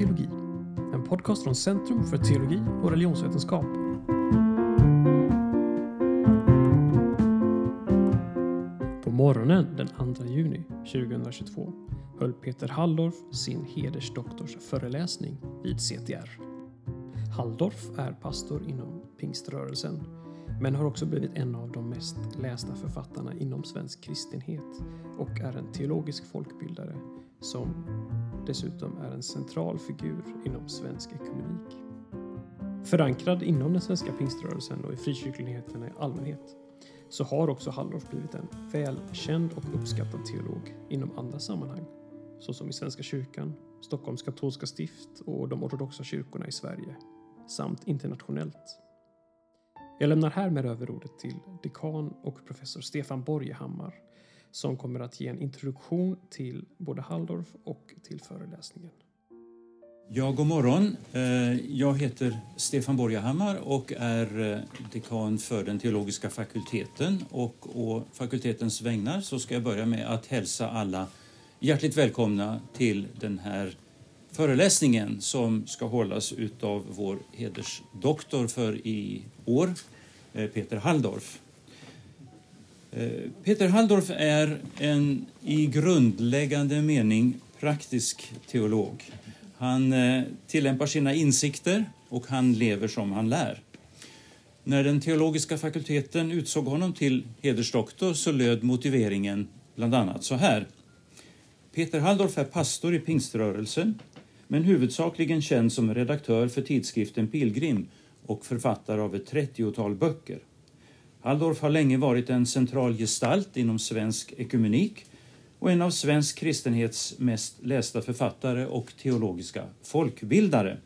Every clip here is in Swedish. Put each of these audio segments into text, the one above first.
teologi. En podcast från Centrum för teologi och religionsvetenskap. På morgonen den 2 juni 2022 höll Peter Halldorf sin hedersdoktorsföreläsning vid CTR. Halldorf är pastor inom pingströrelsen men har också blivit en av de mest lästa författarna inom svensk kristenhet och är en teologisk folkbildare som dessutom är en central figur inom svensk ekumenik. Förankrad inom den svenska pingströrelsen och i frikyrkligheten i allmänhet så har också Halldorf blivit en välkänd och uppskattad teolog inom andra sammanhang såsom i Svenska kyrkan, Stockholms katolska stift och de ortodoxa kyrkorna i Sverige samt internationellt. Jag lämnar härmed över ordet till dekan och professor Stefan Borgehammar som kommer att ge en introduktion till både Halldorf och till föreläsningen. Ja, god morgon. Eh, jag heter Stefan Borgahammar och är eh, dekan för den teologiska fakulteten. Och å fakultetens vägnar så ska jag börja med att hälsa alla hjärtligt välkomna till den här föreläsningen som ska hållas av vår hedersdoktor för i år, eh, Peter Halldorf. Eh, Peter Halldorf är en i grundläggande mening praktisk teolog. Han eh, tillämpar sina insikter och han lever som han lär. När den teologiska fakulteten utsåg honom till hedersdoktor så löd motiveringen bland annat så här. Peter Halldorf är pastor i pingströrelsen men huvudsakligen känd som redaktör för tidskriften Pilgrim och författare av ett 30-tal böcker. Halldorf har länge varit en central gestalt inom svensk ekumenik och en av svensk kristenhets mest lästa författare och teologiska folkbildare.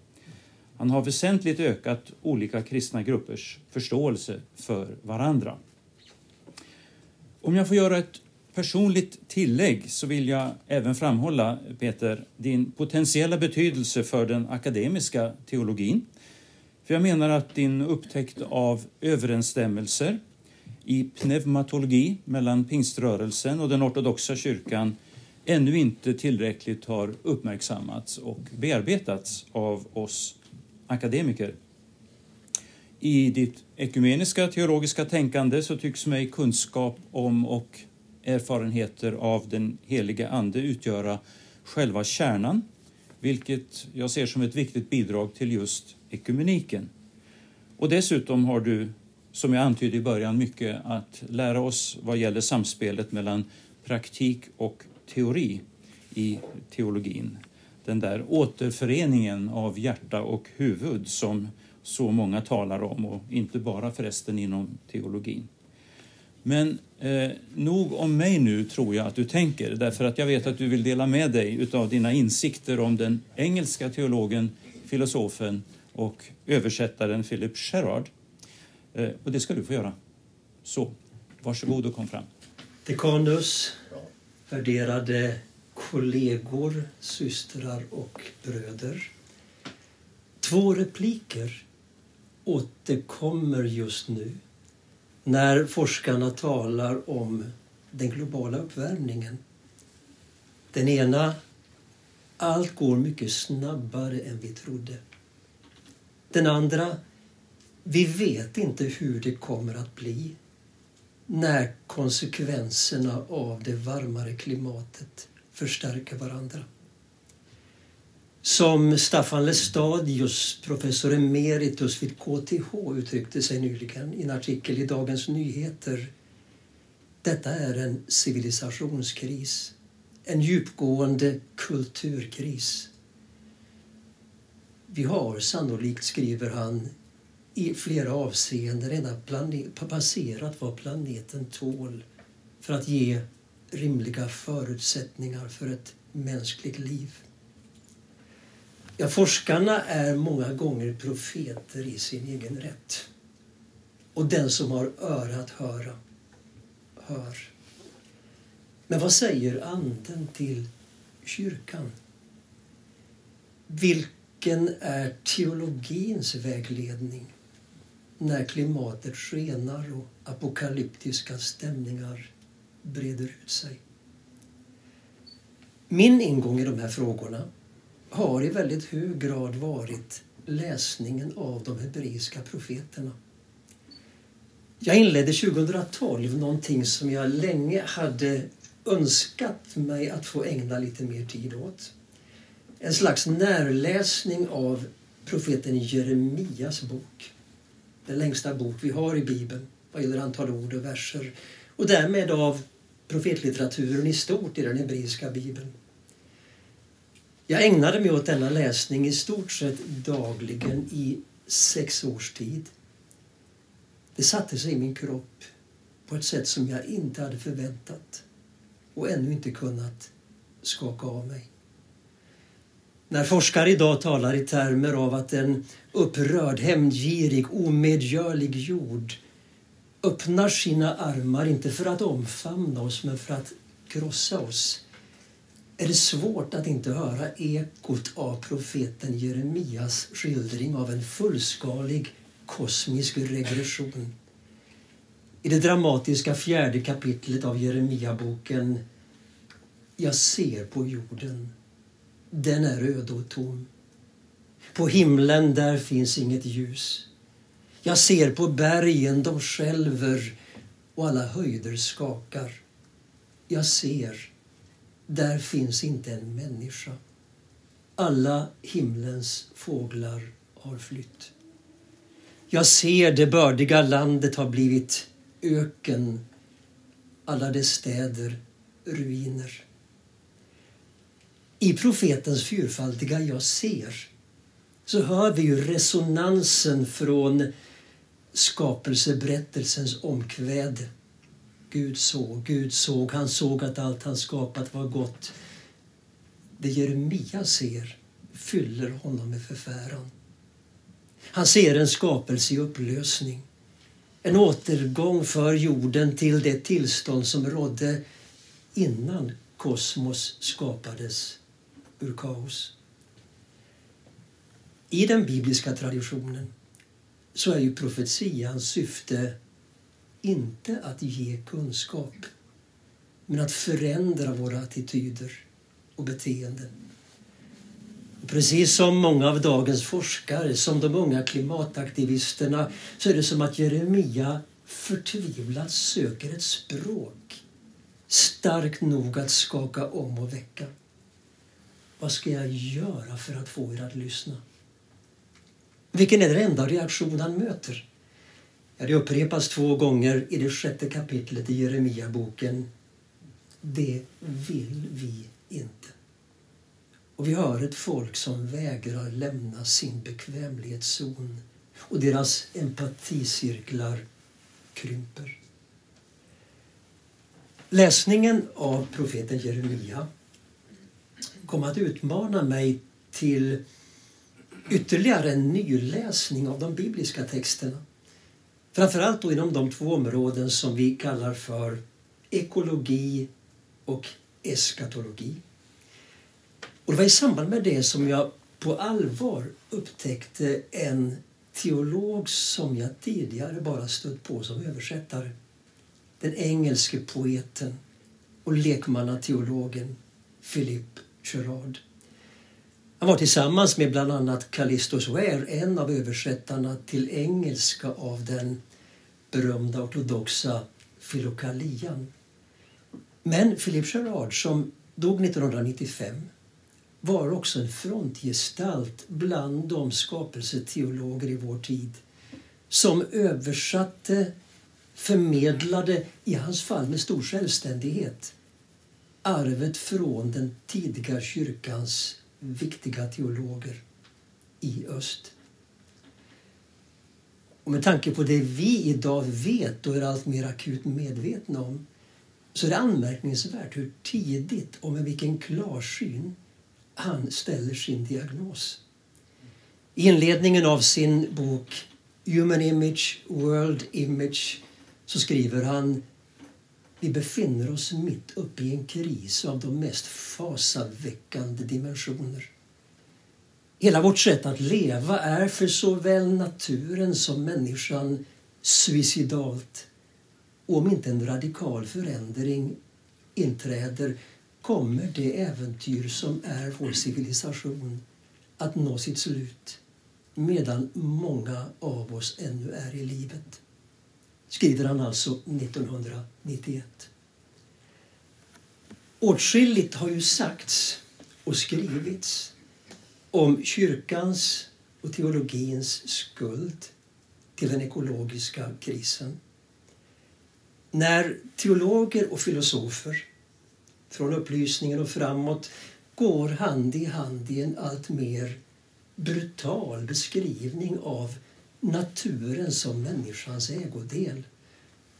Han har väsentligt ökat olika kristna gruppers förståelse för varandra. Om jag får göra ett personligt tillägg så vill jag även framhålla, Peter, din potentiella betydelse för den akademiska teologin. För jag menar att din upptäckt av överensstämmelser i pneumatologi mellan pingströrelsen och den ortodoxa kyrkan ännu inte tillräckligt har uppmärksammats och bearbetats av oss akademiker. I ditt ekumeniska teologiska tänkande så tycks mig kunskap om och erfarenheter av den helige Ande utgöra själva kärnan, vilket jag ser som ett viktigt bidrag till just ekumeniken. Och dessutom har du, som jag antydde i början, mycket att lära oss vad gäller samspelet mellan praktik och teori i teologin. Den där återföreningen av hjärta och huvud som så många talar om och inte bara förresten inom teologin. Men eh, nog om mig nu, tror jag att du tänker, därför att jag vet att du vill dela med dig av dina insikter om den engelska teologen, filosofen och översättaren Philip Sherard. Eh, och det ska du få göra. Så, varsågod och kom fram. Dekanus, värderade kollegor, systrar och bröder. Två repliker återkommer just nu när forskarna talar om den globala uppvärmningen. Den ena, allt går mycket snabbare än vi trodde. Den andra, vi vet inte hur det kommer att bli när konsekvenserna av det varmare klimatet förstärker varandra. Som Staffan Lestadius, professor emeritus vid KTH, uttryckte sig nyligen i en artikel i Dagens Nyheter. Detta är en civilisationskris, en djupgående kulturkris. Vi har sannolikt, skriver han, i flera avseenden redan passerat vad planeten tål för att ge rimliga förutsättningar för ett mänskligt liv. Ja, forskarna är många gånger profeter i sin egen rätt. Och den som har öra att höra, hör. Men vad säger Anden till kyrkan? Vilken är teologins vägledning när klimatet skenar och apokalyptiska stämningar breder ut sig? Min ingång i de här frågorna har i väldigt hög grad varit läsningen av de hebreiska profeterna. Jag inledde 2012 någonting som jag länge hade önskat mig att få ägna lite mer tid åt. En slags närläsning av profeten Jeremias bok. Den längsta bok vi har i Bibeln vad gäller antal ord och verser och därmed av profetlitteraturen i stort i den hebreiska bibeln. Jag ägnade mig åt denna läsning i stort sett dagligen i sex års tid. Det satte sig i min kropp på ett sätt som jag inte hade förväntat och ännu inte kunnat skaka av mig. När forskare idag talar i termer av att en upprörd, hämndgirig, omedgörlig jord öppnar sina armar, inte för att omfamna oss, men för att krossa oss, är det svårt att inte höra ekot av profeten Jeremias skildring av en fullskalig kosmisk regression. I det dramatiska fjärde kapitlet av Jeremiaboken Jag ser på jorden. Den är öde och tom. På himlen där finns inget ljus. Jag ser på bergen, de skälver och alla höjder skakar. Jag ser, där finns inte en människa. Alla himlens fåglar har flytt. Jag ser det bördiga landet har blivit öken, alla dess städer ruiner. I profetens fyrfaldiga jag ser så hör vi ju resonansen från skapelseberättelsens omkväde. Gud såg, Gud såg, han såg att allt han skapat var gott. Det Jeremia ser fyller honom med förfäran. Han ser en skapelse i upplösning. En återgång för jorden till det tillstånd som rådde innan kosmos skapades ur kaos. I den bibliska traditionen så är ju profetians syfte inte att ge kunskap men att förändra våra attityder och beteenden. Precis som många av dagens forskare, som de unga klimataktivisterna, så är det som att Jeremia förtvivlat söker ett språk starkt nog att skaka om och väcka. Vad ska jag göra för att få er att lyssna? Vilken är den enda reaktion han möter? Ja, det upprepas två gånger i det sjätte kapitlet i Jeremia-boken. Det vill vi inte. Och vi hör ett folk som vägrar lämna sin bekvämlighetszon och deras empaticirklar krymper. Läsningen av profeten Jeremia kom att utmana mig till ytterligare en nyläsning av de bibliska texterna. Framförallt då inom de två områden som vi kallar för ekologi och eskatologi. Och det var i samband med det som jag på allvar upptäckte en teolog som jag tidigare bara stött på som översättare. Den engelske poeten och lekmannateologen Philip Gerard. Han var tillsammans med bland annat Callistus Ware en av översättarna till engelska av den berömda ortodoxa Filokalian. Men Philip Gerard, som dog 1995, var också en frontgestalt bland de skapelseteologer i vår tid som översatte, förmedlade, i hans fall med stor självständighet, arvet från den tidiga kyrkans viktiga teologer i öst. Och med tanke på det vi idag vet och är allt mer akut medvetna om så är det anmärkningsvärt hur tidigt och med vilken klarsyn han ställer sin diagnos. I inledningen av sin bok Human Image, World Image så skriver han vi befinner oss mitt uppe i en kris av de mest fasaväckande dimensioner. Hela vårt sätt att leva är för såväl naturen som människan suicidalt. Och om inte en radikal förändring inträder kommer det äventyr som är vår civilisation att nå sitt slut medan många av oss ännu är i livet. Skriver han alltså 1991. Åtskilligt har ju sagts och skrivits om kyrkans och teologins skuld till den ekologiska krisen. När teologer och filosofer från upplysningen och framåt går hand i hand i en allt mer brutal beskrivning av naturen som människans ägodel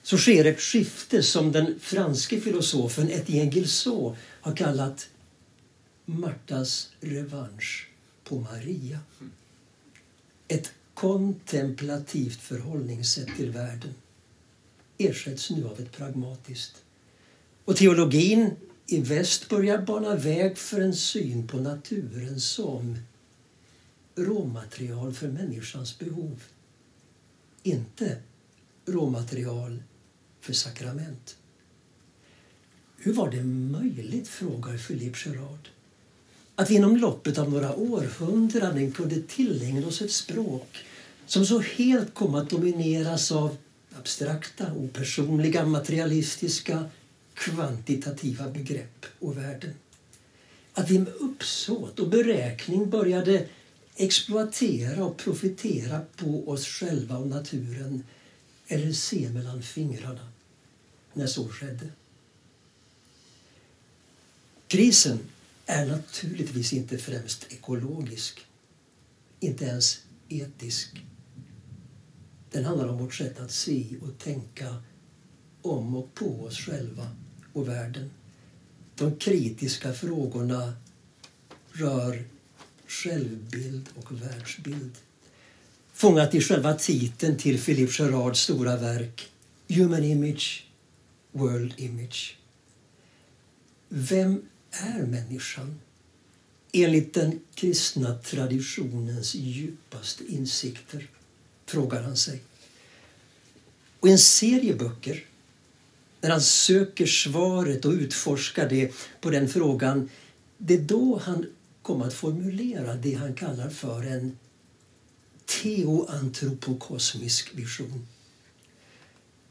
så sker ett skifte som den franske filosofen Etienne Gilson har kallat Martas revansch på Maria. Ett kontemplativt förhållningssätt till världen ersätts nu av ett pragmatiskt. Och teologin i väst börjar bana väg för en syn på naturen som råmaterial för människans behov. Inte råmaterial för sakrament. Hur var det möjligt, frågar Philippe Gerard, att vi inom loppet av några århundraden kunde tillägna oss ett språk som så helt kom att domineras av abstrakta, opersonliga, materialistiska, kvantitativa begrepp och värden. Att vi med uppsåt och beräkning började exploatera och profitera på oss själva och naturen eller se mellan fingrarna när så skedde. Krisen är naturligtvis inte främst ekologisk, inte ens etisk. Den handlar om vårt sätt att se och tänka om och på oss själva och världen. De kritiska frågorna rör självbild och världsbild. Fångat i själva titeln till Philippe Gerards stora verk Human Image, World Image. Vem är människan enligt den kristna traditionens djupaste insikter? frågar han sig. Och en serie böcker, när han söker svaret och utforskar det på den frågan, det är då han kom att formulera det han kallar för en teoantropokosmisk vision.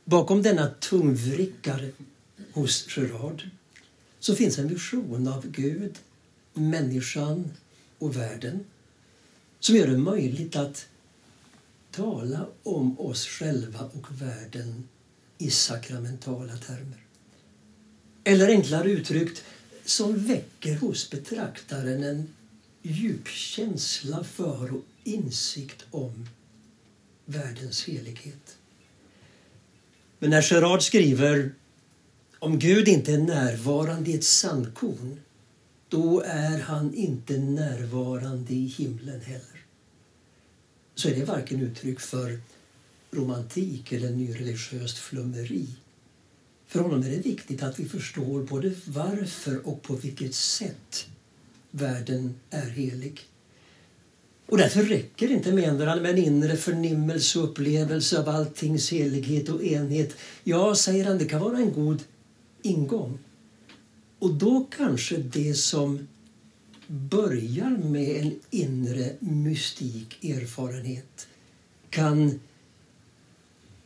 Bakom denna tungvrickare hos Gerard så finns en vision av Gud, människan och världen som gör det möjligt att tala om oss själva och världen i sakramentala termer. Eller enklare uttryckt, som väcker hos betraktaren en djup känsla för och insikt om världens helighet. Men när Gerard skriver om Gud inte är närvarande i ett sandkorn då är han inte närvarande i himlen heller. Så är det varken uttryck för romantik eller nyreligiöst flummeri. För honom är det viktigt att vi förstår både varför och på vilket sätt världen är helig. Och därför räcker det inte menar han, med en inre förnimmelse och upplevelse av alltings helighet och enhet. Ja, säger han, det kan vara en god ingång. Och då kanske det som börjar med en inre mystik erfarenhet kan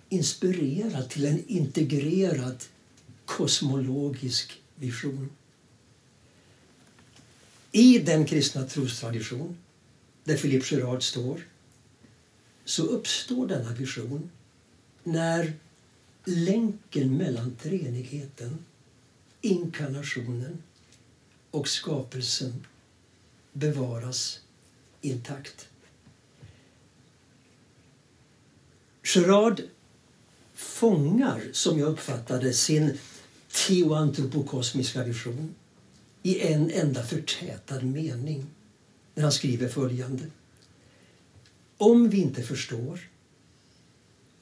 inspirera till en integrerad kosmologisk vision. I den kristna trostradition där Philippe Gerard står så uppstår denna vision när länken mellan treenigheten, inkarnationen och skapelsen bevaras intakt. Gerard fångar, som jag uppfattade sin teoantropokosmiska vision i en enda förtätad mening när han skriver följande. Om vi inte förstår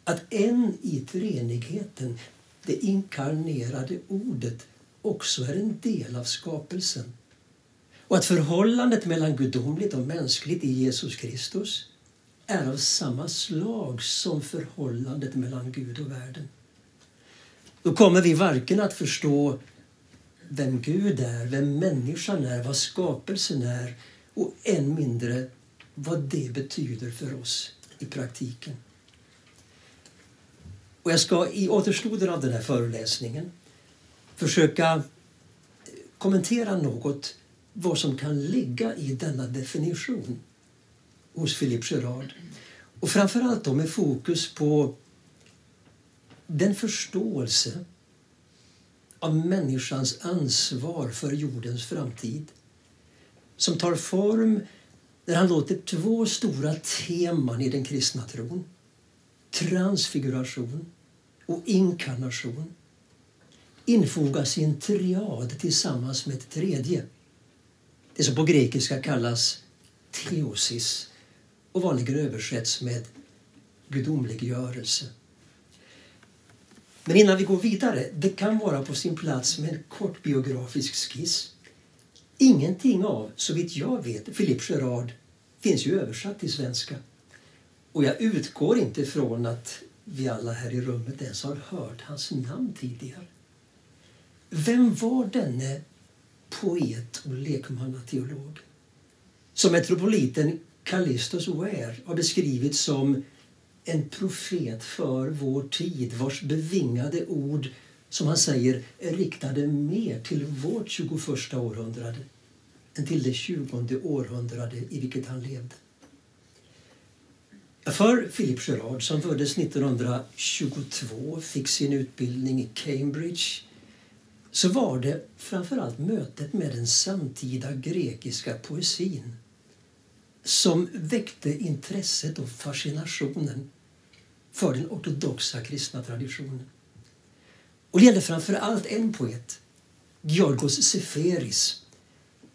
att en i treenigheten, det inkarnerade ordet, också är en del av skapelsen och att förhållandet mellan gudomligt och mänskligt i Jesus Kristus är av samma slag som förhållandet mellan Gud och världen. Då kommer vi varken att förstå vem Gud är, vem människan är, vad skapelsen är och än mindre vad det betyder för oss i praktiken. Och jag ska i återstoden av den här föreläsningen försöka kommentera något vad som kan ligga i denna definition hos Philippe Gerard. Och framförallt då med fokus på den förståelse av människans ansvar för jordens framtid som tar form när han låter två stora teman i den kristna tron transfiguration och inkarnation infogas i en triad tillsammans med ett tredje. Det som på grekiska kallas teosis och vanligen översätts med gudomliggörelse. Men innan vi går vidare, det kan vara på sin plats med en kort biografisk skiss. Ingenting av, så vitt jag vet, Philippe Gerard finns ju översatt till svenska. Och jag utgår inte från att vi alla här i rummet ens har hört hans namn tidigare. Vem var denne poet och lekmannateolog? Som metropoliten Callistus Ware har beskrivit som en profet för vår tid vars bevingade ord, som han säger, är riktade mer till vårt 21 århundrade än till det 20 århundrade i vilket han levde. För Philip Gerard, som föddes 1922 fick sin utbildning i Cambridge så var det framförallt mötet med den samtida grekiska poesin som väckte intresset och fascinationen för den ortodoxa kristna traditionen. Och det gällde framför allt en poet, Georgos Seferis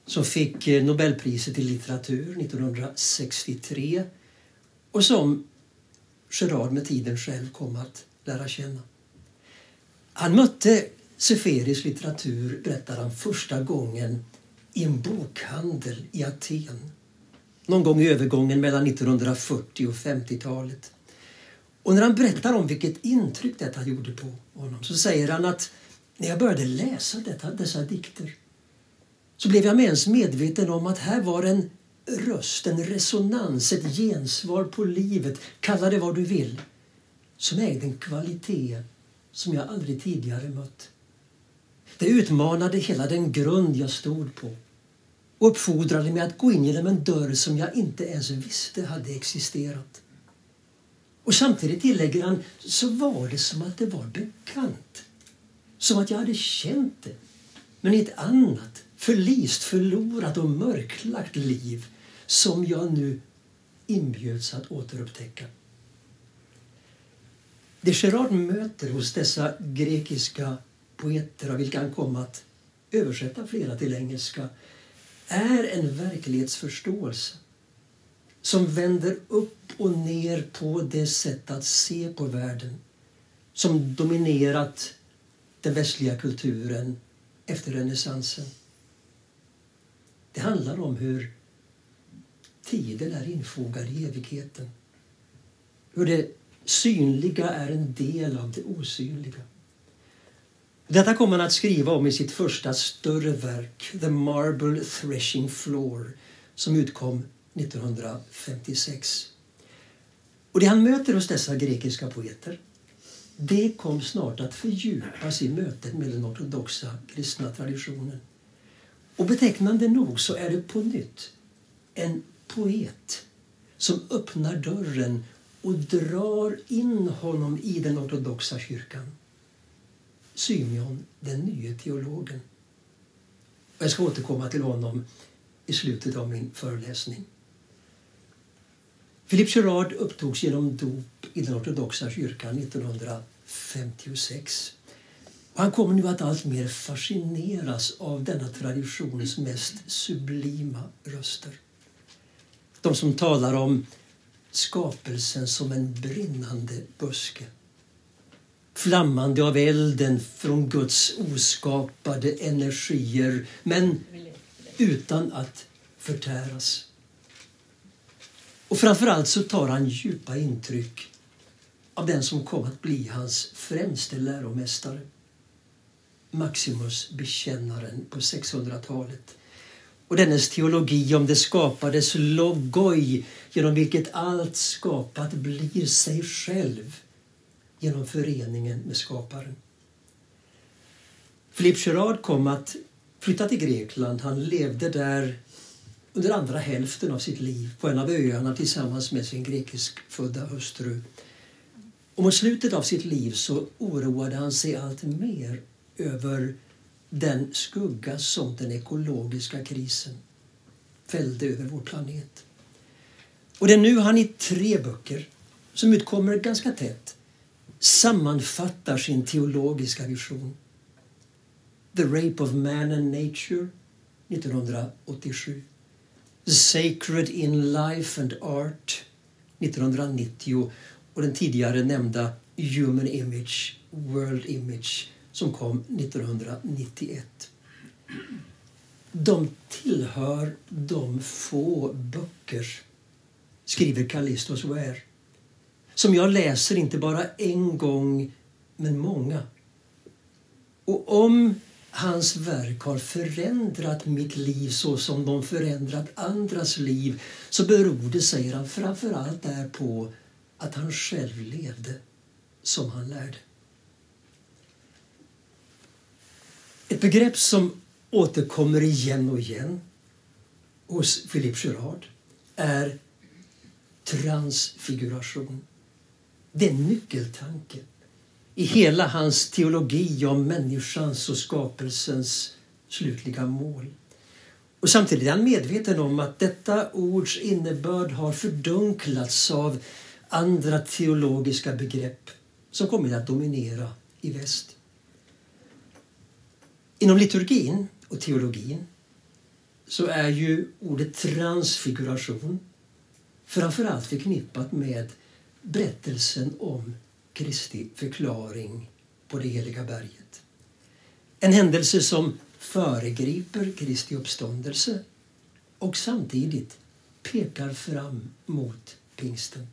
som fick eh, Nobelpriset i litteratur 1963 och som Gerard med tiden själv kom att lära känna. Han mötte Seferis litteratur, berättar han, första gången i en bokhandel i Aten någon gång i övergången mellan 1940 och 50-talet. Och när han berättar om vilket intryck detta gjorde på honom så säger han att när jag började läsa detta, dessa dikter så blev jag med ens medveten om att här var en röst, en resonans, ett gensvar på livet, kalla det vad du vill, som ägde en kvalitet som jag aldrig tidigare mött. Det utmanade hela den grund jag stod på och uppfordrade mig att gå in genom en dörr som jag inte ens visste hade existerat. Och samtidigt tillägger han, så var det som att det var bekant. Som att jag hade känt det, men i ett annat, förlist, förlorat och mörklagt liv som jag nu inbjöds att återupptäcka. Det Gerard möter hos dessa grekiska poeter av vilka han kom att översätta flera till engelska är en verklighetsförståelse som vänder upp och ner på det sätt att se på världen som dominerat den västliga kulturen efter renässansen. Det handlar om hur tiden är infogad i evigheten. Hur det synliga är en del av det osynliga. Detta kommer han att skriva om i sitt första större verk, The Marble Threshing Floor, som utkom 1956. Och Det han möter hos dessa grekiska poeter det kom snart att fördjupas i mötet med den ortodoxa kristna traditionen. Och betecknande nog så är det på nytt en poet som öppnar dörren och drar in honom i den ortodoxa kyrkan. Symeon, den nye teologen. Jag ska återkomma till honom i slutet av min föreläsning. Philippe Gerard upptogs genom dop i den ortodoxa kyrkan 1956. Och han kommer nu att alltmer fascineras av denna traditions mest sublima röster. De som talar om skapelsen som en brinnande buske flammande av elden från Guds oskapade energier men utan att förtäras. Och framförallt så tar han djupa intryck av den som kom att bli hans främste läromästare. Maximus bekännaren på 600-talet. Och dennes teologi om det skapades logoi genom vilket allt skapat blir sig själv genom föreningen med skaparen. Philippe Gerard kom att flytta till Grekland. Han levde där under andra hälften av sitt liv på en av öarna tillsammans med sin grekiskfödda hustru. Och mot slutet av sitt liv så oroade han sig allt mer över den skugga som den ekologiska krisen fällde över vår planet. Och det är nu han i tre böcker, som utkommer ganska tätt, sammanfattar sin teologiska vision. The Rape of Man and Nature 1987. The Sacred in Life and Art 1990 och den tidigare nämnda Human Image, World Image som kom 1991. De tillhör de få böcker, skriver Callistos Ware, som jag läser inte bara en gång, men många. Och om hans verk har förändrat mitt liv så som de förändrat andras liv så beror det, säger han, framför allt där på att han själv levde som han lärde. Ett begrepp som återkommer igen och igen hos Philippe Gerard är transfiguration. Det är nyckeltanken i hela hans teologi om människans och skapelsens slutliga mål. Och samtidigt är han medveten om att detta ords innebörd har fördunklats av andra teologiska begrepp som kommit att dominera i väst. Inom liturgin och teologin så är ju ordet transfiguration framförallt förknippat med berättelsen om Kristi förklaring på det heliga berget. En händelse som föregriper Kristi uppståndelse och samtidigt pekar fram mot pingsten.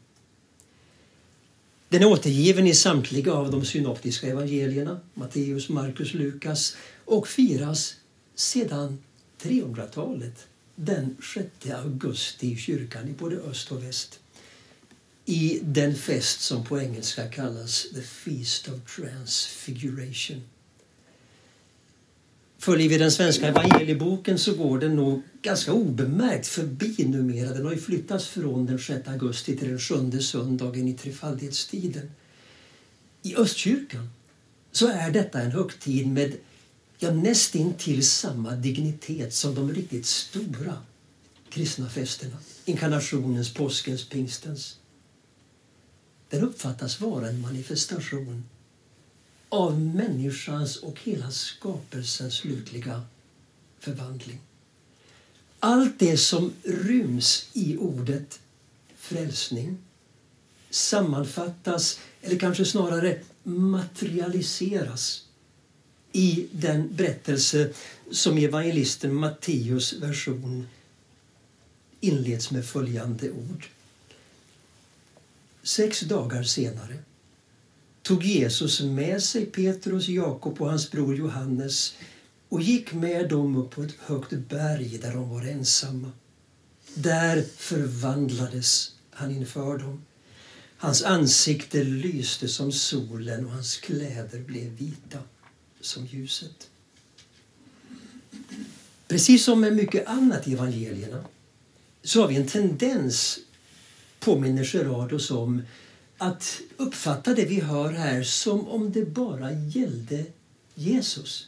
Den är återgiven i samtliga av de synoptiska evangelierna, Matteus, Markus, Lukas och firas sedan 300-talet den 6 augusti i kyrkan i både öst och väst i den fest som på engelska kallas The Feast of Transfiguration. Följer vi den svenska evangelieboken så går den nog ganska obemärkt förbi numera. Den har ju flyttats från den 6 augusti till den 7 söndagen i trefaldighetstiden. I Östkyrkan så är detta en högtid med ja, nästintill samma dignitet som de riktigt stora kristna festerna. Inkarnationens, påskens, pingstens. Den uppfattas vara en manifestation av människans och hela skapelsens slutliga förvandling. Allt det som ryms i ordet frälsning sammanfattas, eller kanske snarare materialiseras i den berättelse som evangelisten Matteus version inleds med följande ord. Sex dagar senare tog Jesus med sig Petrus, Jakob och hans bror Johannes och gick med dem upp på ett högt berg där de var ensamma. Där förvandlades han inför dem. Hans ansikte lyste som solen och hans kläder blev vita som ljuset. Precis som med mycket annat i evangelierna så har vi en tendens, påminner Gerardus oss om, att uppfatta det vi hör här som om det bara gällde Jesus.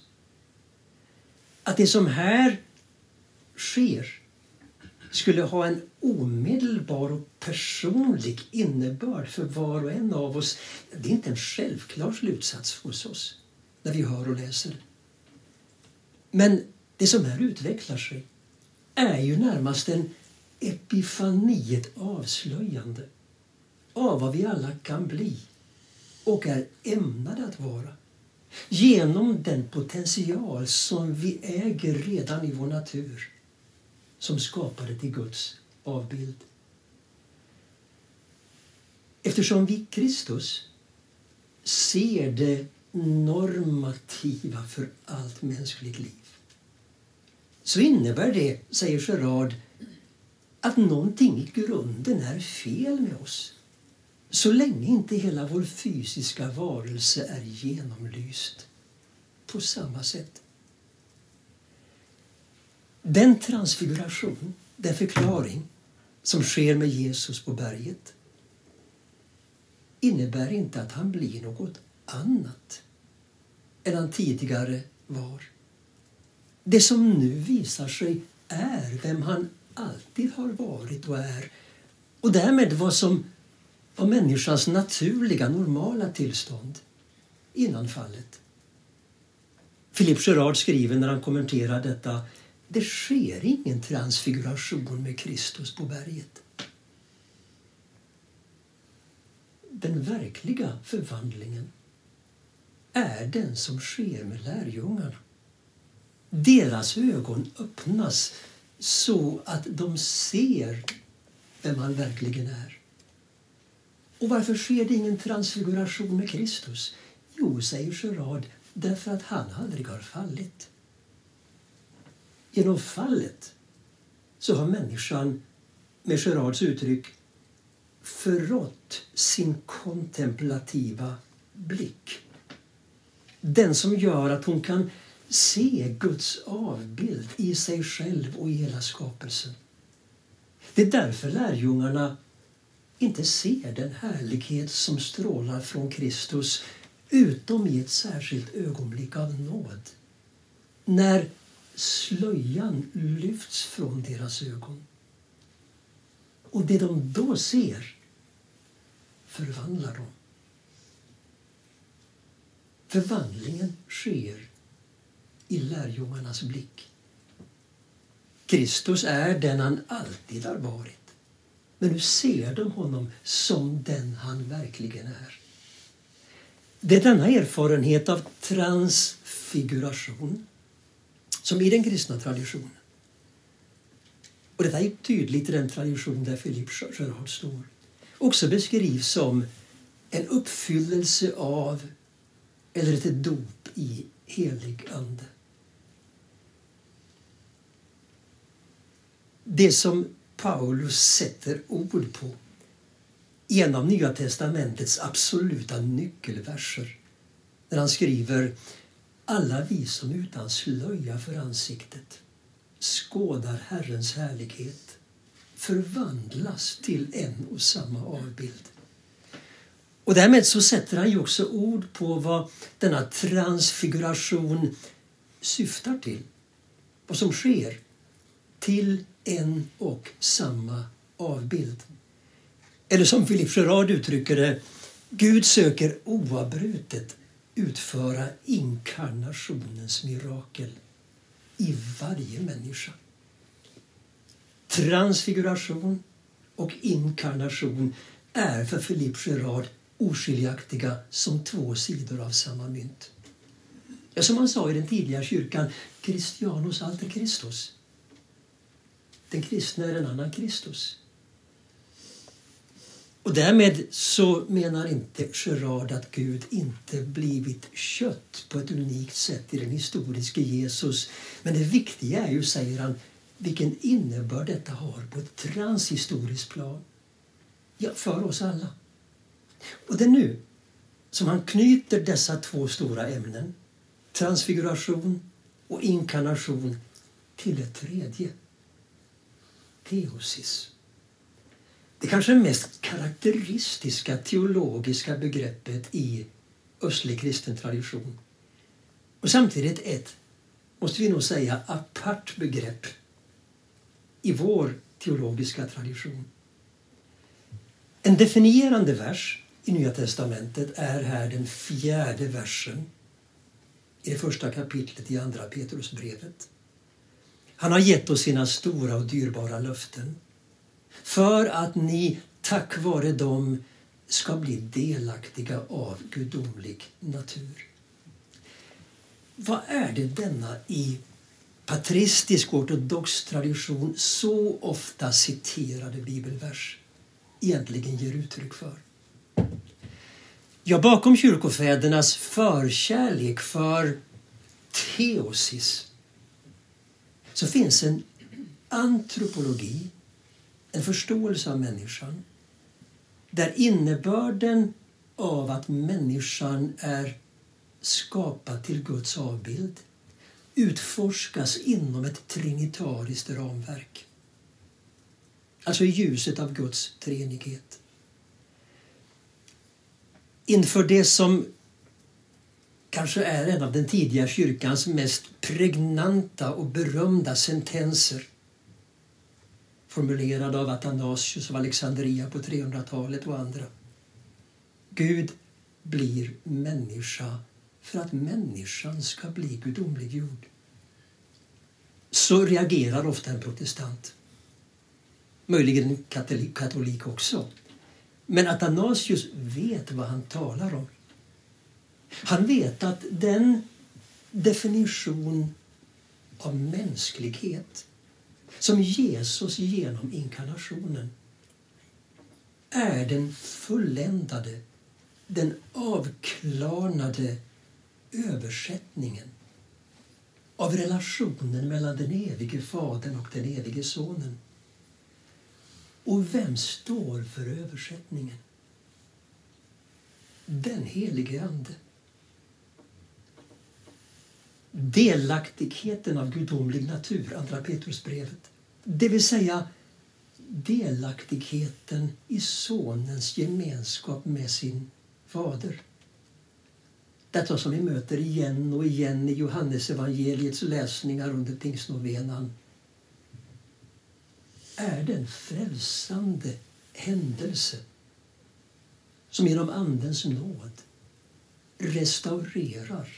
Att det som här sker skulle ha en omedelbar och personlig innebörd för var och en av oss. Det är inte en självklar slutsats hos oss när vi hör och läser. Men det som här utvecklar sig är ju närmast en epifani, ett avslöjande av vad vi alla kan bli och är ämnade att vara genom den potential som vi äger redan i vår natur som skapade till Guds avbild. Eftersom vi Kristus ser det normativa för allt mänskligt liv så innebär det, säger Gerard, att någonting i grunden är fel med oss så länge inte hela vår fysiska varelse är genomlyst på samma sätt. Den transfiguration, den förklaring som sker med Jesus på berget innebär inte att han blir något annat än han tidigare var. Det som nu visar sig är vem han alltid har varit och är och därmed vad som var människans naturliga, normala tillstånd innan fallet. Philippe Gerard skriver när han kommenterar detta det sker ingen transfiguration med Kristus på berget. Den verkliga förvandlingen är den som sker med lärjungarna. Deras ögon öppnas så att de ser vem han verkligen är. Och varför sker det ingen transfiguration med Kristus? Jo, säger Gerard, därför att han aldrig har fallit. Genom fallet så har människan, med Gerards uttryck, förrått sin kontemplativa blick. Den som gör att hon kan se Guds avbild i sig själv och i hela skapelsen. Det är därför lärjungarna inte ser den härlighet som strålar från Kristus utom i ett särskilt ögonblick av nåd. När slöjan lyfts från deras ögon. Och det de då ser förvandlar dem. Förvandlingen sker i lärjungarnas blick. Kristus är den han alltid har varit. Men nu ser de honom som den han verkligen är. Det är denna erfarenhet av transfiguration som i den kristna traditionen. Och detta är tydligt i den tradition där Philippe Sjöholm står. Också beskrivs som en uppfyllelse av eller ett dop i helig ande. Det som Paulus sätter ord på i en av Nya testamentets absoluta nyckelverser när han skriver alla vi som utan slöja för ansiktet skådar Herrens härlighet förvandlas till en och samma avbild. Och därmed så sätter han ju också ord på vad denna transfiguration syftar till. Vad som sker till en och samma avbild. Eller som Philippe Gerard uttrycker det, Gud söker oavbrutet utföra inkarnationens mirakel i varje människa. Transfiguration och inkarnation är för Philippe Gerard oskiljaktiga som två sidor av samma mynt. Ja, som man sa i den tidiga kyrkan, Christianus alter Christus. Den kristna är en annan Kristus. Och därmed så menar inte Gerard att Gud inte blivit kött på ett unikt sätt i den historiske Jesus. Men det viktiga är ju, säger han, vilken innebörd detta har på ett transhistoriskt plan. Ja, för oss alla. Och det är nu som han knyter dessa två stora ämnen, transfiguration och inkarnation, till ett tredje. Teosis. Det kanske mest karaktäristiska teologiska begreppet i östlig kristen tradition. Och samtidigt ett, måste vi nog säga, apart begrepp i vår teologiska tradition. En definierande vers i Nya testamentet är här den fjärde versen i det första kapitlet i Andra Petrusbrevet. Han har gett oss sina stora och dyrbara löften för att ni tack vare dem ska bli delaktiga av gudomlig natur. Vad är det denna i patristisk ortodox tradition så ofta citerade bibelvers egentligen ger uttryck för? Ja, bakom kyrkofädernas förkärlek för teosis så finns en antropologi, en förståelse av människan där innebörden av att människan är skapad till Guds avbild utforskas inom ett trinitariskt ramverk. Alltså i ljuset av Guds treenighet. Inför det som kanske är en av den tidiga kyrkans mest pregnanta och berömda sentenser formulerad av Athanasius av Alexandria på 300-talet och andra. Gud blir människa för att människan ska bli gudomliggjord. Så reagerar ofta en protestant. Möjligen en katolik, också. Men Athanasius vet vad han talar om. Han vet att den definition av mänsklighet som Jesus genom inkarnationen är den fulländade, den avklarnade översättningen av relationen mellan den evige Fadern och den evige Sonen. Och vem står för översättningen? Den helige Ande. Delaktigheten av gudomlig natur, Andra Petrusbrevet. Det vill säga delaktigheten i Sonens gemenskap med sin fader. Detta som vi möter igen och igen i Johannesevangeliets läsningar under pingstnovenan är den frälsande händelse som genom Andens nåd restaurerar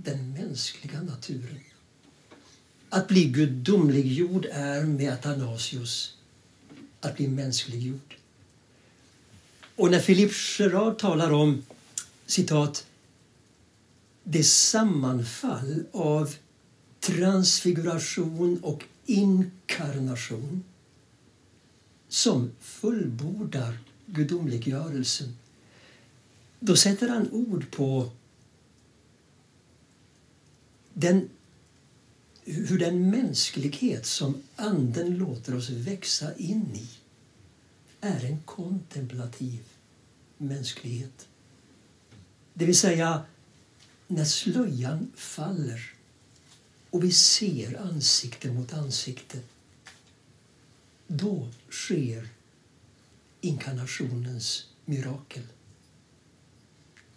den mänskliga naturen. Att bli gudomliggjord är med Athanasius att bli mänskliggjord. Och när Philippe Gerard talar om citat det sammanfall av transfiguration och inkarnation som fullbordar gudomliggörelsen. Då sätter han ord på den, hur den mänsklighet som Anden låter oss växa in i är en kontemplativ mänsklighet. Det vill säga, när slöjan faller och vi ser ansikte mot ansikte då sker inkarnationens mirakel.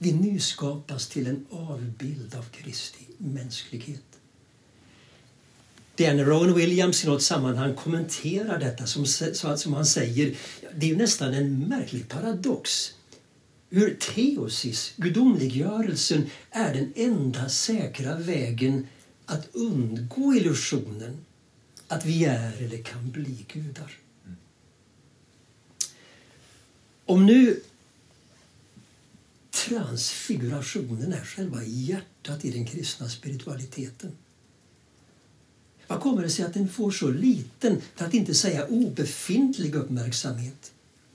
Vi nyskapas till en avbild av Kristi mänsklighet. Det Rowan Williams i något sammanhang kommenterar detta som, som han säger, det är nästan en märklig paradox. Hur teosis, gudomliggörelsen, är den enda säkra vägen att undgå illusionen att vi är eller kan bli gudar. Om nu transfigurationen är själva hjärtat i den kristna spiritualiteten vad kommer det sig att den får så liten, för att inte säga obefintlig uppmärksamhet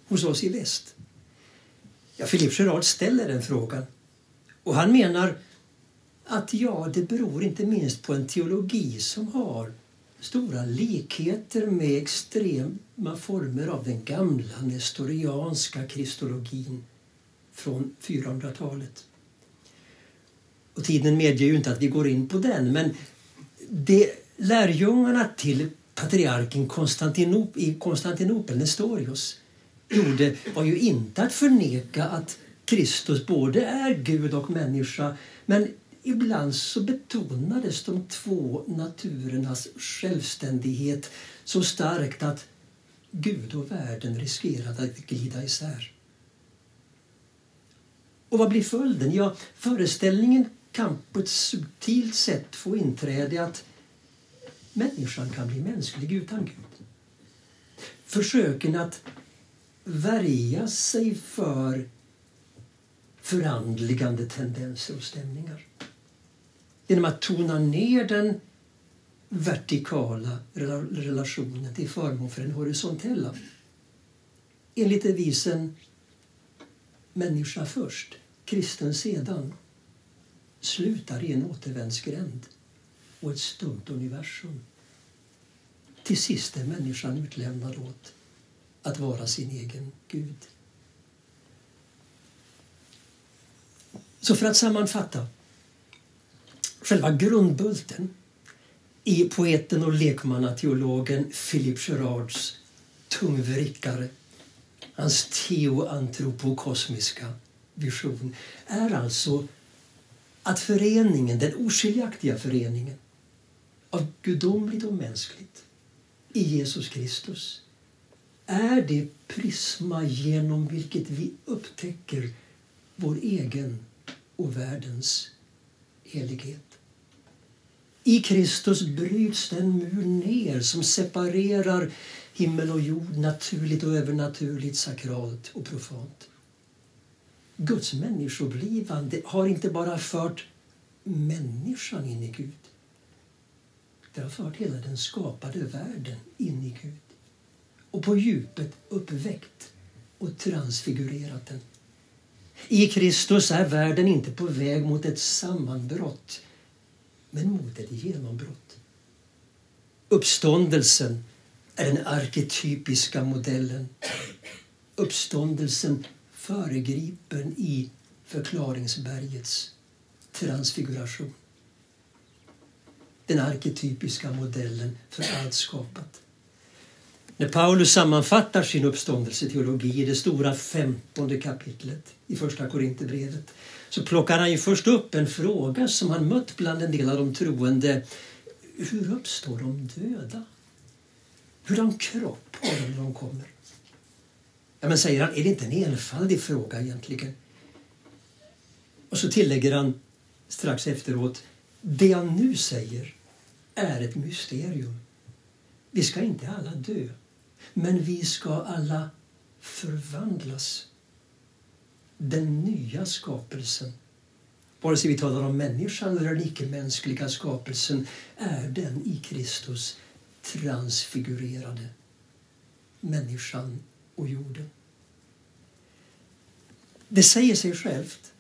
hos oss i väst? Ja, Philippe Gerard ställer den frågan. Och han menar att ja, det beror inte minst på en teologi som har stora likheter med extrema former av den gamla nestorianska kristologin från 400-talet. Och tiden medger ju inte att vi går in på den, men det lärjungarna till patriarken Konstantinop i Konstantinopel, Nestorius, gjorde var ju inte att förneka att Kristus både är Gud och människa men ibland så betonades de två naturernas självständighet så starkt att Gud och världen riskerade att glida isär. Och vad blir följden? Ja, föreställningen kan på ett subtilt sätt få inträde att människan kan bli mänsklig utan Gud. Försöken att värja sig för förandligande tendenser och stämningar. Genom att tona ner den vertikala relationen till förmån för den horisontella. Enligt devisen människa först, kristen sedan slutar i en återvändsgränd och ett stumt universum. Till sist är människan utlämnad åt att vara sin egen Gud. Så för att sammanfatta. Själva grundbulten i poeten och lekmannateologen Philip Gerards tungvrickare, hans teoantropokosmiska vision, är alltså att föreningen, den oskiljaktiga föreningen av gudomligt och mänskligt i Jesus Kristus är det prisma genom vilket vi upptäcker vår egen och världens helighet. I Kristus bryts den mur ner som separerar himmel och jord, naturligt och övernaturligt, sakralt och profant. Guds människoblivande har inte bara fört människan in i Gud. Det har fört hela den skapade världen in i Gud och på djupet uppväckt och transfigurerat den. I Kristus är världen inte på väg mot ett sammanbrott, men mot ett genombrott. Uppståndelsen är den arketypiska modellen. Uppståndelsen föregripen i förklaringsbergets transfiguration. Den arketypiska modellen för allt skapat. När Paulus sammanfattar sin uppståndelseteologi i det stora femtonde kapitlet i Första Korinthierbrevet så plockar han ju först upp en fråga som han mött bland en del av de troende. Hur uppstår de döda? Hurdan kropp har de när de kommer? Ja, men säger han, är det inte en enfaldig fråga egentligen? Och så tillägger han strax efteråt, det han nu säger är ett mysterium. Vi ska inte alla dö, men vi ska alla förvandlas. Den nya skapelsen, vare sig vi talar om människan eller den icke-mänskliga skapelsen, är den i Kristus transfigurerade människan och jorden. Det säger sig självt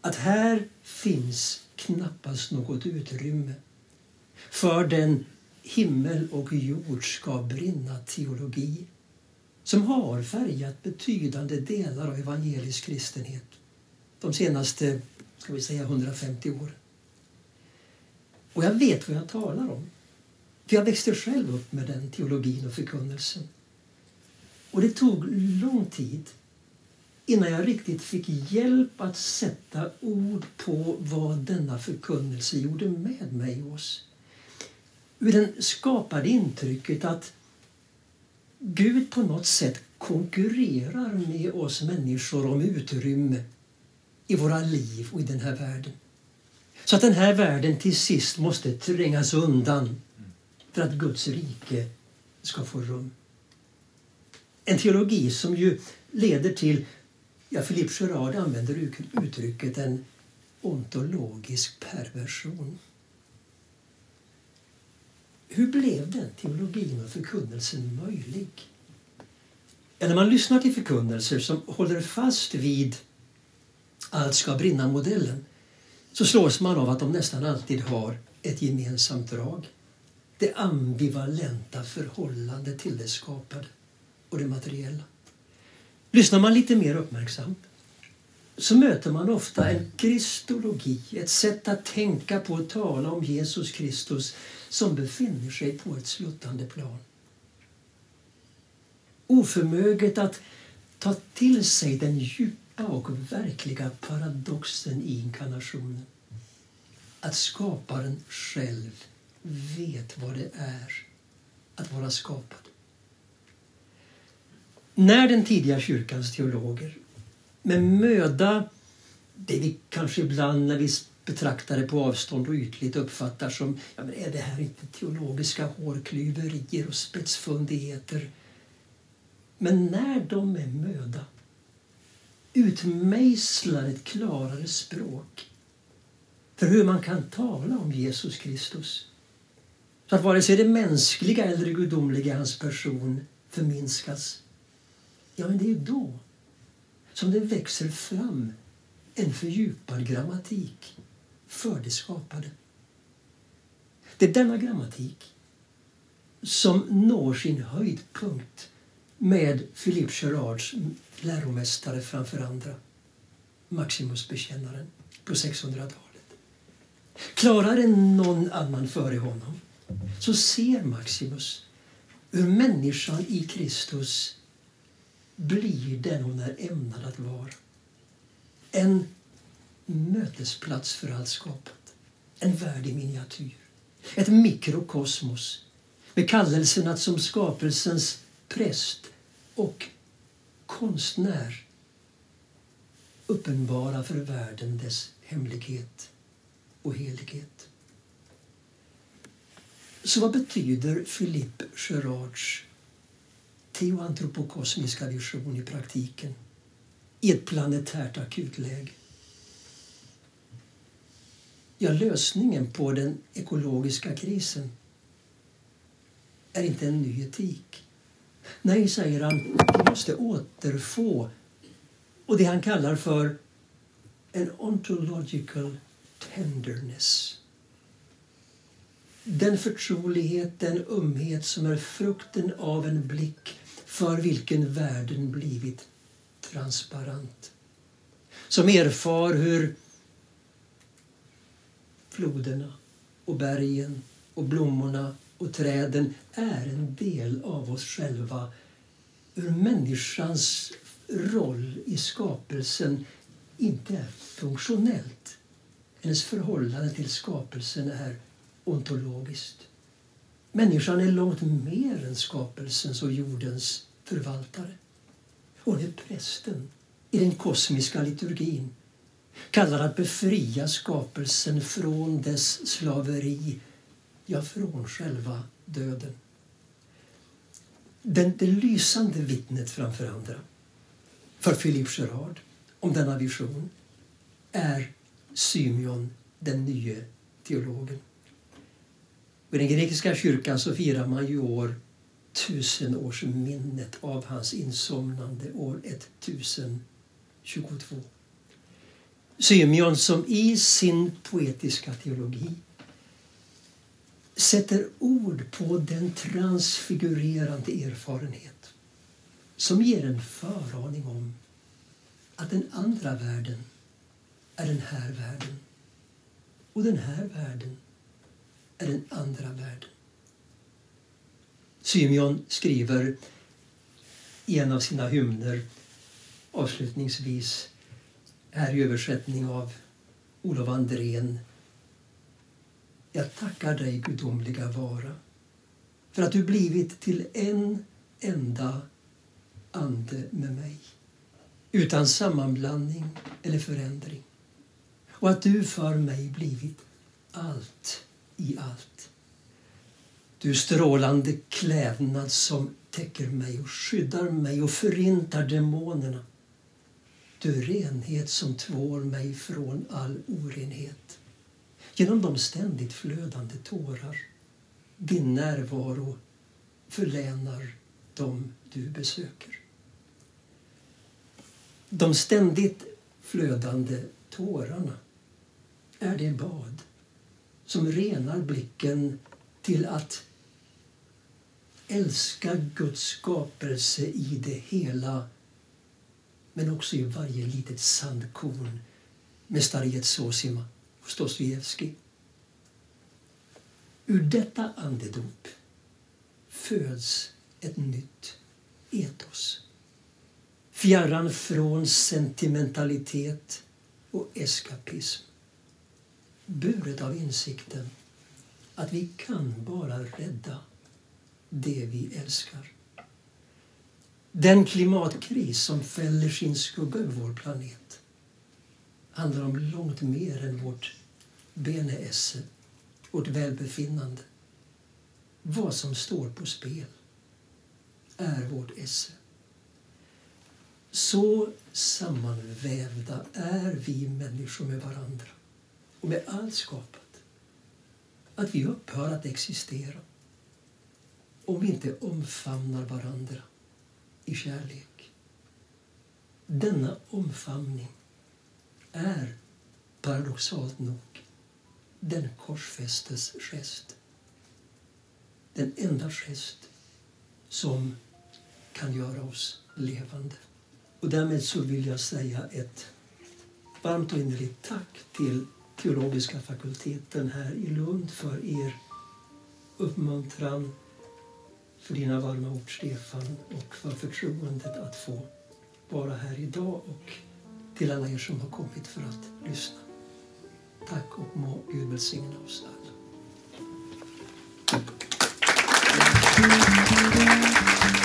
att här finns knappast något utrymme för den himmel och jord ska brinna teologi som har färgat betydande delar av evangelisk kristenhet de senaste ska vi säga 150 åren. Och jag vet vad jag talar om. För jag växte själv upp med den teologin och förkunnelsen. Och det tog lång tid innan jag riktigt fick hjälp att sätta ord på vad denna förkunnelse gjorde med mig och oss. Den skapade intrycket att Gud på något sätt konkurrerar med oss människor om utrymme i våra liv och i den här världen. Så att den här världen till sist måste trängas undan för att Guds rike ska få rum. En teologi som ju leder till, ja Philippe Gerard använder uttrycket en ontologisk perversion. Hur blev den teologin och förkunnelsen möjlig? Ja, när man lyssnar till förkunnelser som håller fast vid allt ska brinna-modellen så slås man av att de nästan alltid har ett gemensamt drag. Det ambivalenta förhållandet till det skapade och det materiella. Lyssnar man lite mer uppmärksamt så möter man ofta en kristologi, ett sätt att tänka på och tala om Jesus Kristus som befinner sig på ett sluttande plan. Oförmöget att ta till sig den djupa och verkliga paradoxen i inkarnationen. Att skaparen själv vet vad det är att vara skapad. När den tidiga kyrkans teologer med möda, det vi kanske ibland när vi betraktar det på avstånd och ytligt uppfattar som ja, men är det här inte teologiska hårklyverier och spetsfundigheter? Men när de med möda utmejslar ett klarare språk för hur man kan tala om Jesus Kristus så att vare sig det mänskliga eller det gudomliga i hans person förminskas. Ja, men det är då som det växer fram en fördjupad grammatik för det skapade. Det är denna grammatik som når sin höjdpunkt med Philippe Gerards läromästare framför andra, Maximusbekännaren på 600-talet. Klarare än någon annan före honom så ser Maximus hur människan i Kristus blir den hon är ämnad att vara. En mötesplats för allt skapat. En värld i miniatyr. Ett mikrokosmos med kallelsen att som skapelsens präst och konstnär uppenbara för världen dess hemlighet och helighet. Så vad betyder Philippe Gerards teoantropokosmiska vision i praktiken i ett planetärt akutläge? Ja, lösningen på den ekologiska krisen är inte en ny etik. Nej, säger han, vi måste återfå och det han kallar för en ontological tenderness. Den förtrolighet, den ömhet som är frukten av en blick för vilken världen blivit transparent. Som erfar hur floderna och bergen och blommorna och träden är en del av oss själva. Hur människans roll i skapelsen inte är funktionellt. Hennes förhållande till skapelsen är ontologiskt. Människan är långt mer än skapelsens och jordens förvaltare. Hon är prästen i den kosmiska liturgin kallad att befria skapelsen från dess slaveri, ja, från själva döden. Den, det lysande vittnet framför andra för Philippe Gerard om denna vision är Symeon, den nye teologen. I den grekiska kyrkan så firar man ju år tusenårsminnet av hans insomnande år 1022. Symeon som i sin poetiska teologi sätter ord på den transfigurerande erfarenhet som ger en föraning om att den andra världen är den här världen och den här världen är den andra världen. Symeon skriver i en av sina hymner avslutningsvis, här i översättning av Olof Andrén. Jag tackar dig, gudomliga vara, för att du blivit till en enda ande med mig utan sammanblandning eller förändring och att du för mig blivit allt i allt. Du strålande klädnad som täcker mig och skyddar mig och förintar demonerna. Du renhet som tvår mig från all orenhet. Genom de ständigt flödande tårar din närvaro förlänar dem du besöker. De ständigt flödande tårarna är det bad som renar blicken till att älska Guds skapelse i det hela men också i varje litet sandkorn med Stariet Sosima och Dostojevskij. Ur detta andedop föds ett nytt etos. Fjärran från sentimentalitet och eskapism. Buret av insikten att vi kan bara rädda det vi älskar. Den klimatkris som fäller sin skugga över vår planet handlar om långt mer än vårt beneesse, vårt välbefinnande. Vad som står på spel är vårt esse. Så sammanvävda är vi människor med varandra och med allt skapat att vi upphör att existera om vi inte omfamnar varandra i kärlek. Denna omfamning är paradoxalt nog den korsfästes gest. Den enda gest som kan göra oss levande. Och därmed så vill jag säga ett varmt och innerligt tack till teologiska fakulteten här i Lund för er uppmuntran, för dina varma ord Stefan och för förtroendet att få vara här idag och till alla er som har kommit för att lyssna. Tack och må Gud välsigna oss alla. thank